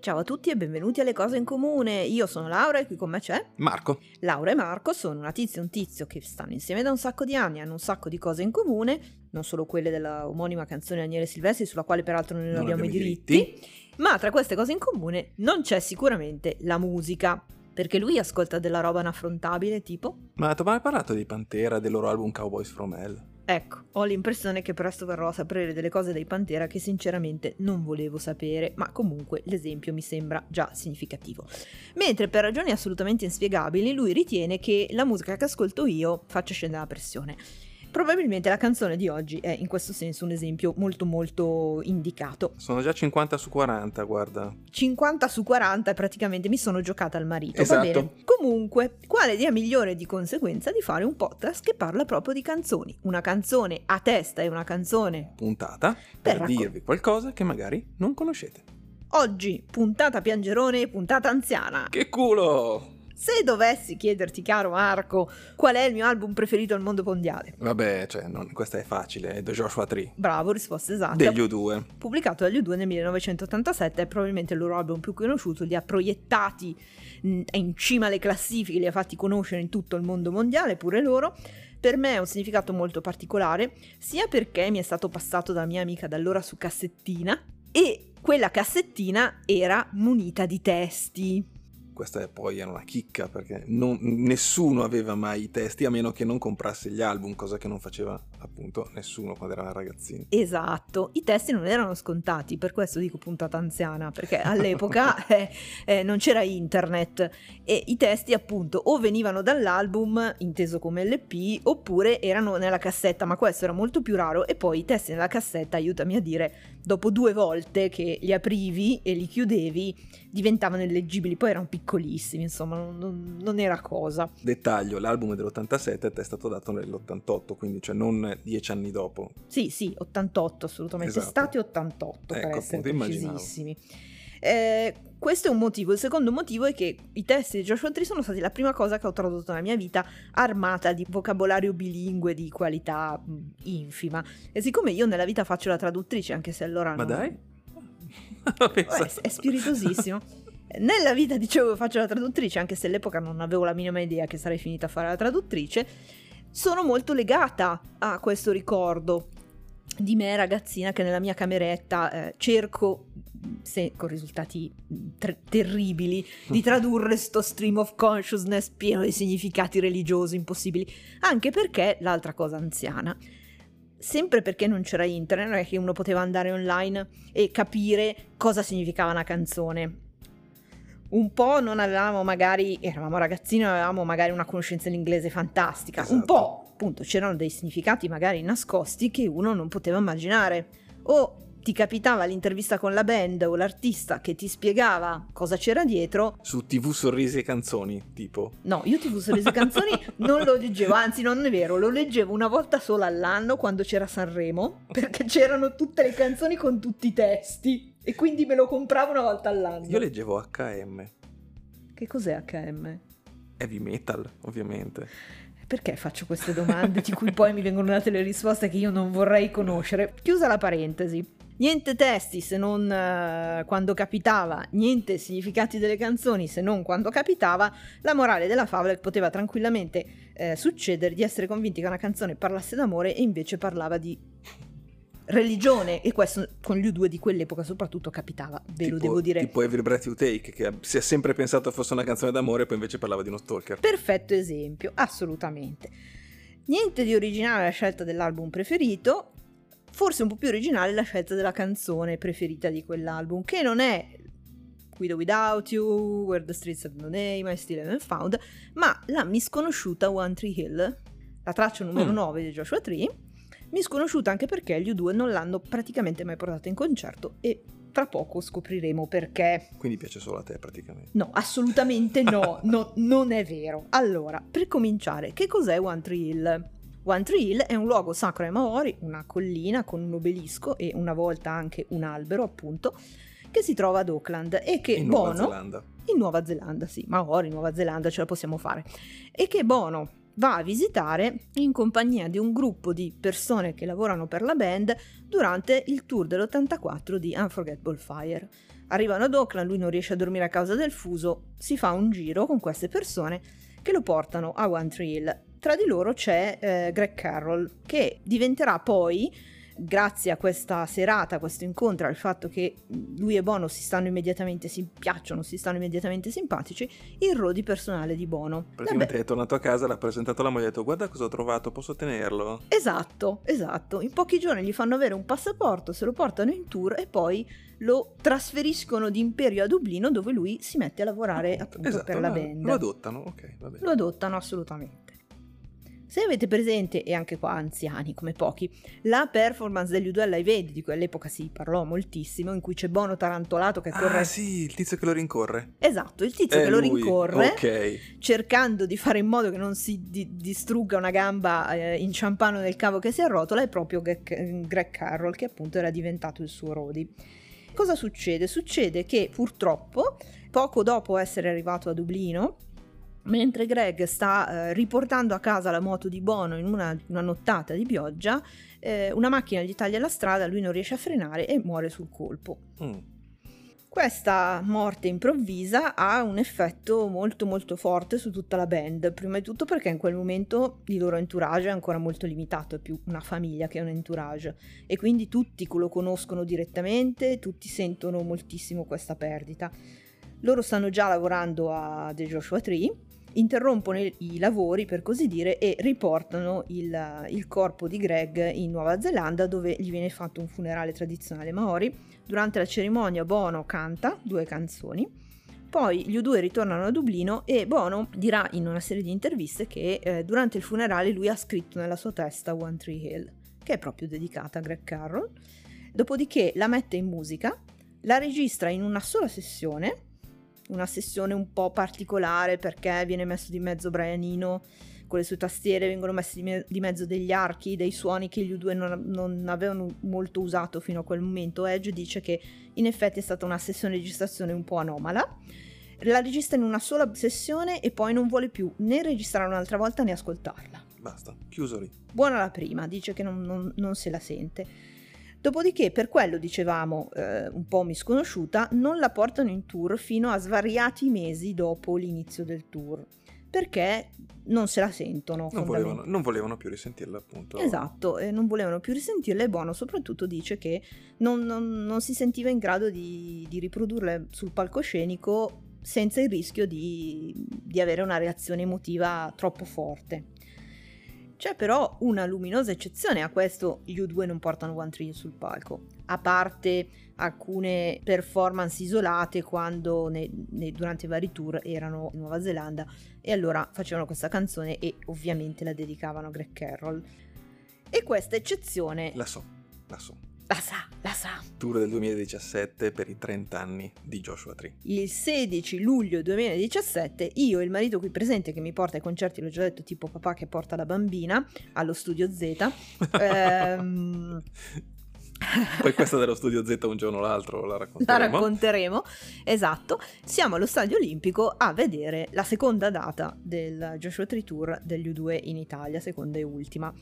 Ciao a tutti e benvenuti alle cose in comune. Io sono Laura e qui con me c'è Marco. Laura e Marco sono una tizia e un tizio che stanno insieme da un sacco di anni, hanno un sacco di cose in comune, non solo quelle della omonima canzone Daniele Silvestri, sulla quale peraltro noi non, Non abbiamo, abbiamo i i diritti, ma tra queste cose in comune non c'è sicuramente la musica, perché lui ascolta della roba inaffrontabile, tipo... Ma ti ho mai parlato di Pantera del loro album Cowboys from Hell? Ecco, ho l'impressione che presto verrò a sapere delle cose dei Pantera che sinceramente non volevo sapere, ma comunque l'esempio mi sembra già significativo. Mentre per ragioni assolutamente inspiegabili lui ritiene che la musica che ascolto io faccia scendere la pressione. Probabilmente la canzone di oggi è in questo senso un esempio molto molto indicato. Sono già 50 su 40, guarda. 50 su 40 e praticamente mi sono giocata al marito. Esatto. Va bene. Comunque, quale idea migliore di conseguenza di fare un podcast che parla proprio di canzoni? Una canzone a testa e una canzone. Puntata Per per raccon- dirvi qualcosa che magari non conoscete. Oggi, puntata piangerone e puntata anziana. Che culo! Se dovessi chiederti, caro Marco, qual è il mio album preferito al mondo mondiale? Vabbè, cioè, non- questa è facile, è The Joshua Tree. Bravo, risposta esatta. Degli U2. pubblicato dagli U2 nel 1987, è probabilmente il loro album più conosciuto, li ha proiettati in cima alle classifiche, li ha fatti conoscere in tutto il mondo mondiale, pure loro. Per me ha un significato molto particolare, sia perché mi è stato passato da mia amica da allora su cassettina e quella cassettina era munita di testi. Questa poi era una chicca perché non- nessuno aveva mai i testi a meno che non comprasse gli album, cosa che non faceva appunto nessuno quando era ragazzini. Esatto, i testi non erano scontati, per questo dico puntata anziana, perché all'epoca eh, eh, non c'era internet e i testi appunto o venivano dall'album, inteso come LP, oppure erano nella cassetta, ma questo era molto più raro e poi i testi nella cassetta, aiutami a dire, dopo due volte che li aprivi e li chiudevi diventavano illeggibili, poi erano piccolissimi, insomma non, non- era cosa. Dettaglio, l'album è dell'87 è stato dato nell'88, quindi cioè non dieci anni dopo. Sì, sì, 88 assolutamente, Esatto. stati 88 per Ecco, essere appunto, immaginavo. precisissimi. Eh, questo è un motivo. Il secondo motivo è che i testi di Joshua Tree sono stati la prima cosa che ho tradotto nella mia vita armata di vocabolario bilingue di qualità mh, infima. E siccome io nella vita faccio la traduttrice, anche se allora Ma non- dai? Eh, è spiritosissimo. Nella vita dicevo faccio la traduttrice, anche se all'epoca non avevo la minima idea che sarei finita a fare la traduttrice, sono molto legata a questo ricordo di me ragazzina che nella mia cameretta eh, cerco, se con risultati mh, ter- terribili, di tradurre sto stream of consciousness pieno di significati religiosi impossibili, anche perché l'altra cosa anziana sempre perché non c'era internet, non è che uno poteva andare online e capire cosa significava una canzone. Un po' non avevamo magari, eravamo ragazzini, avevamo magari una conoscenza dell'inglese fantastica. Un Esatto. po', appunto, c'erano dei significati magari nascosti che uno non poteva immaginare. O ti capitava l'intervista con la band o l'artista che ti spiegava cosa c'era dietro Su TV Sorrisi e Canzoni, tipo. No, io TV Sorrisi e Canzoni non lo leggevo, anzi non è vero, lo leggevo una volta sola all'anno quando c'era Sanremo, perché c'erano tutte le canzoni con tutti i testi e quindi me lo compravo una volta all'anno. Io leggevo HM, Che cos'è HM? heavy metal, ovviamente. Perché faccio queste domande di cui poi mi vengono date le risposte che io non vorrei conoscere? Chiusa la parentesi. Niente testi se non eh, quando capitava, niente significati delle canzoni se non quando capitava. La morale della favola è che poteva tranquillamente eh, succedere di essere convinti che una canzone parlasse d'amore e invece parlava di religione e questo con gli U2 di quell'epoca soprattutto capitava, ve lo Tipo- devo dire. Tipo Every Breath You Take, che si è sempre pensato fosse una canzone d'amore e poi invece parlava di uno stalker. Perfetto esempio, assolutamente. Niente di originale la scelta dell'album preferito, forse un po' più originale la scelta della canzone preferita di quell'album, che non è Guido Without You, Where the Streets Have No Name, I Still Haven't Found, ma la misconosciuta One Tree Hill, la traccia numero Mm. 9 di Joshua Tree, misconosciuta anche perché gli U2 non l'hanno praticamente mai portata in concerto e tra poco scopriremo perché. Quindi piace solo a te praticamente. No, assolutamente no, no, non è vero. Allora, per cominciare, che cos'è One Tree Hill? One Tree Hill è un luogo sacro ai Maori, una collina con un obelisco e una volta anche un albero, appunto, che si trova ad Auckland e che In Nuova Bono Zelanda. in Nuova Zelanda, sì, Maori, Nuova Zelanda ce la possiamo fare. E che Bono, va a visitare in compagnia di un gruppo di persone che lavorano per la band durante il tour dell'84 di Unforgettable Fire. Arrivano ad Oakland, lui non riesce a dormire a causa del fuso, si fa un giro con queste persone che lo portano a One Tree Hill. Tra di loro c'è eh, Greg Carroll, che diventerà poi grazie a questa serata, a questo incontro, al fatto che lui e Bono si stanno immediatamente, si piacciono, si stanno immediatamente simpatici, il Rodi personale di Bono. Praticamente Vabbè. è tornato a casa, l'ha presentato alla moglie e ha detto guarda cosa ho trovato, posso tenerlo? Esatto, esatto. In pochi giorni gli fanno avere un passaporto, se lo portano in tour e poi lo trasferiscono di Imperio a Dublino dove lui si mette a lavorare appunto esatto, per la band. Lo adottano, ok, va bene. Lo adottano assolutamente. Se avete presente, e anche qua anziani come pochi, la performance degli U2 Live Aid, di quell'epoca si parlò moltissimo, in cui c'è Bono tarantolato che corre... Ah sì, il tizio che lo rincorre. Esatto, il tizio È che lui. lo rincorre, okay. cercando di fare in modo che non si di- distrugga una gamba eh, inciampando nel cavo che si arrotola, è proprio Greg, Greg Carroll, che appunto era diventato il suo Rodi. Cosa succede? Succede che purtroppo, poco dopo essere arrivato a Dublino, Mentre Greg sta eh, riportando a casa la moto di Bono in una, una nottata di pioggia, eh, una macchina gli taglia la strada, lui non riesce a frenare e muore sul colpo. Mm. Questa morte improvvisa ha un effetto molto molto forte su tutta la band, prima di tutto perché in quel momento il loro entourage è ancora molto limitato, è più una famiglia che un entourage e quindi tutti lo conoscono direttamente, tutti sentono moltissimo questa perdita. Loro stanno già lavorando a The Joshua Tree interrompono i lavori per così dire e riportano il, il, corpo di Greg in Nuova Zelanda dove gli viene fatto un funerale tradizionale maori. Durante la cerimonia Bono canta due canzoni. Poi gli U2 ritornano a Dublino e Bono dirà in una serie di interviste che eh, durante il funerale lui ha scritto nella sua testa One Tree Hill, che è proprio dedicata a Greg Carroll. Dopodiché la mette in musica, la registra in una sola sessione una sessione un po' particolare perché viene messo di mezzo Brianino con le sue tastiere, vengono messi di, me- di mezzo degli archi, dei suoni che gli U2 non, non, avevano molto usato fino a quel momento. Edge dice che in effetti è stata una sessione di registrazione un po' anomala. La registra in una sola sessione e poi non vuole più né registrare un'altra volta né ascoltarla. Basta, chiuso lì. Buona la prima, dice che non, non, non se la sente. Dopodiché, per quello dicevamo eh, un po' misconosciuta, non la portano in tour fino a svariati mesi dopo l'inizio del tour. Perché non se la sentono. Non volevano, non volevano, più risentirla, appunto. Esatto, non volevano più risentirla. E Bono, soprattutto, dice che non, non, non si sentiva in grado di, di, riprodurle sul palcoscenico senza il rischio di, di avere una reazione emotiva troppo forte. C'è però una luminosa eccezione a questo, gli U2 non portano One Tree sul palco, a parte alcune performance isolate quando ne, ne, durante i vari tour erano in Nuova Zelanda e allora facevano questa canzone e ovviamente la dedicavano a Greg Carroll. E questa eccezione... La so, la so. La sa, la sa. Tour del 2017 per i 30 anni di Joshua Tree. Il 16 luglio 2017 io e il marito qui presente che mi porta ai concerti, l'ho già detto, tipo papà che porta la bambina allo studio Z. ehm... Poi questa dello studio Z un giorno o l'altro la racconteremo. La racconteremo, esatto. Siamo allo Stadio Olimpico a vedere la seconda data del Joshua Tree Tour degli U2 in Italia, seconda e ultima.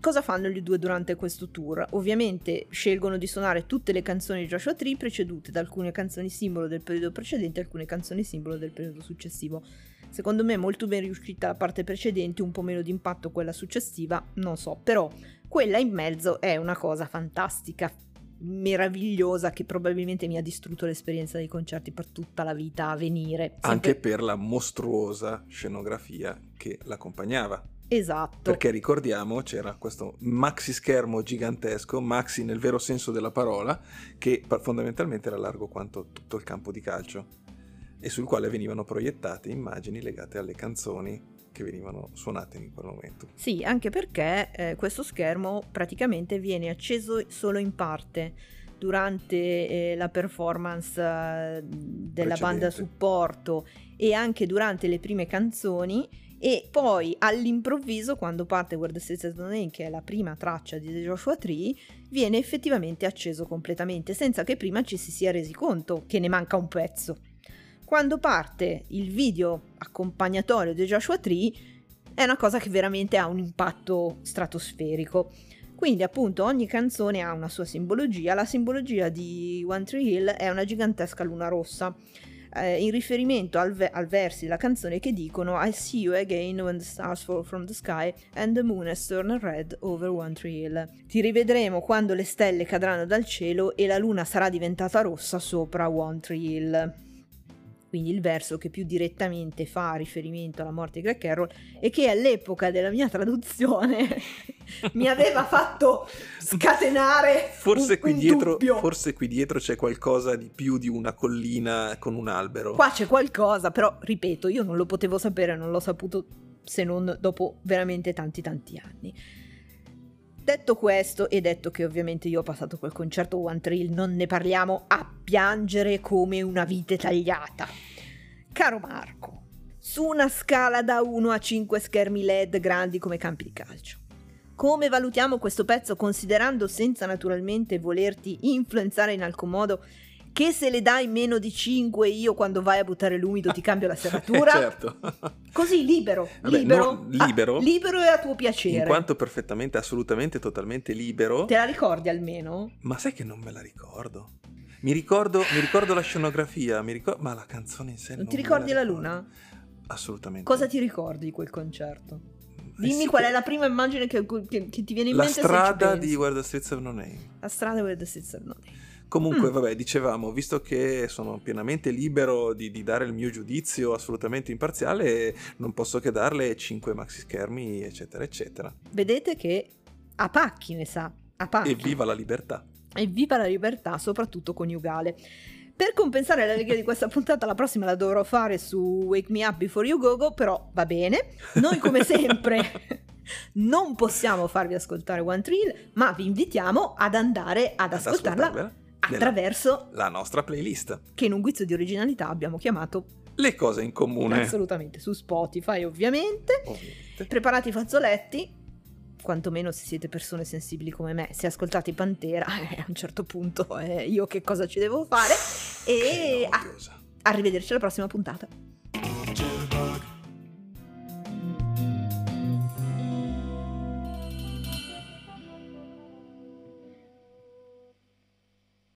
Cosa fanno gli due durante questo tour? Ovviamente scelgono di suonare tutte le canzoni di Joshua Tree precedute da alcune canzoni simbolo del periodo precedente e alcune canzoni simbolo del periodo successivo. Secondo me molto ben riuscita la parte precedente, un po' meno di impatto quella successiva, non so, però quella in mezzo è una cosa fantastica, meravigliosa che probabilmente mi ha distrutto l'esperienza dei concerti per tutta la vita a venire. Sempre... Anche per la mostruosa scenografia che l'accompagnava. Esatto. Perché ricordiamo c'era questo maxi schermo gigantesco, maxi nel vero senso della parola, che fondamentalmente era largo quanto tutto il campo di calcio e sul quale venivano proiettate immagini legate alle canzoni che venivano suonate in quel momento. Sì, anche perché eh, questo schermo praticamente viene acceso solo in parte durante eh, la performance eh, della banda supporto e anche durante le prime canzoni e poi all'improvviso quando parte Where the States Name che è la prima traccia di The Joshua Tree viene effettivamente acceso completamente senza che prima ci si sia resi conto che ne manca un pezzo. Quando parte il video accompagnatorio di Joshua Tree è una cosa che veramente ha un impatto stratosferico. Quindi appunto ogni canzone ha una sua simbologia, la simbologia di One Tree Hill è una gigantesca luna rossa, eh, in riferimento al, ve- al versi della canzone che dicono I see you again when the stars fall from the sky and the moon has turned red over One Tree Hill. Ti rivedremo quando le stelle cadranno dal cielo e la luna sarà diventata rossa sopra One Tree Hill quindi il verso che più direttamente fa riferimento alla morte di Greg Carroll e che all'epoca della mia traduzione mi aveva fatto scatenare forse, un, qui un dietro, forse qui dietro c'è qualcosa di più di una collina con un albero. Qua c'è qualcosa, però ripeto, io non lo potevo sapere, non l'ho saputo se non dopo veramente tanti tanti anni. Detto questo e detto che ovviamente io ho passato quel concerto One Trill, non ne parliamo a piangere come una vite tagliata. Caro Marco, su una scala da 1 a 5 schermi LED grandi come campi di calcio, come valutiamo questo pezzo considerando senza naturalmente volerti influenzare in alcun modo che se le dai meno di 5 io quando vai a buttare l'umido ti cambio la serratura. certo. Così libero, Vabbè, libero, libero, ah, libero e a tuo piacere. In quanto perfettamente, assolutamente, totalmente libero. Te la ricordi almeno? Ma sai che non me la ricordo. Mi ricordo, mi ricordo la scenografia, ricordo, ma la canzone in sé non, non ti ricordi la, la luna? Assolutamente. Cosa ti ricordi di quel concerto? Dimmi qual è la prima immagine che, che, che ti viene in la mente. La strada di Where the Streets Have No Name. La strada di Where the Streets Have No Name. Comunque, mm. vabbè, dicevamo, visto che sono pienamente libero di, di, dare il mio giudizio assolutamente imparziale, non posso che darle 5 maxi schermi, eccetera, eccetera. Vedete che a pacchi ne sa, a pacchi. Evviva la libertà. Evviva la libertà, soprattutto coniugale. Per compensare l'allegria di questa puntata, la prossima la dovrò fare su Wake Me Up Before You Go Go, però va bene. Noi, come sempre, non possiamo farvi ascoltare One Trill, ma vi invitiamo ad andare ad, ad ascoltarla attraverso la nostra playlist che in un guizzo di originalità abbiamo chiamato le cose in comune assolutamente su Spotify ovviamente, ovviamente. preparati i fazzoletti quantomeno se siete persone sensibili come me se ascoltate Pantera eh, a un certo punto eh, io che cosa ci devo fare? E a- arrivederci alla prossima puntata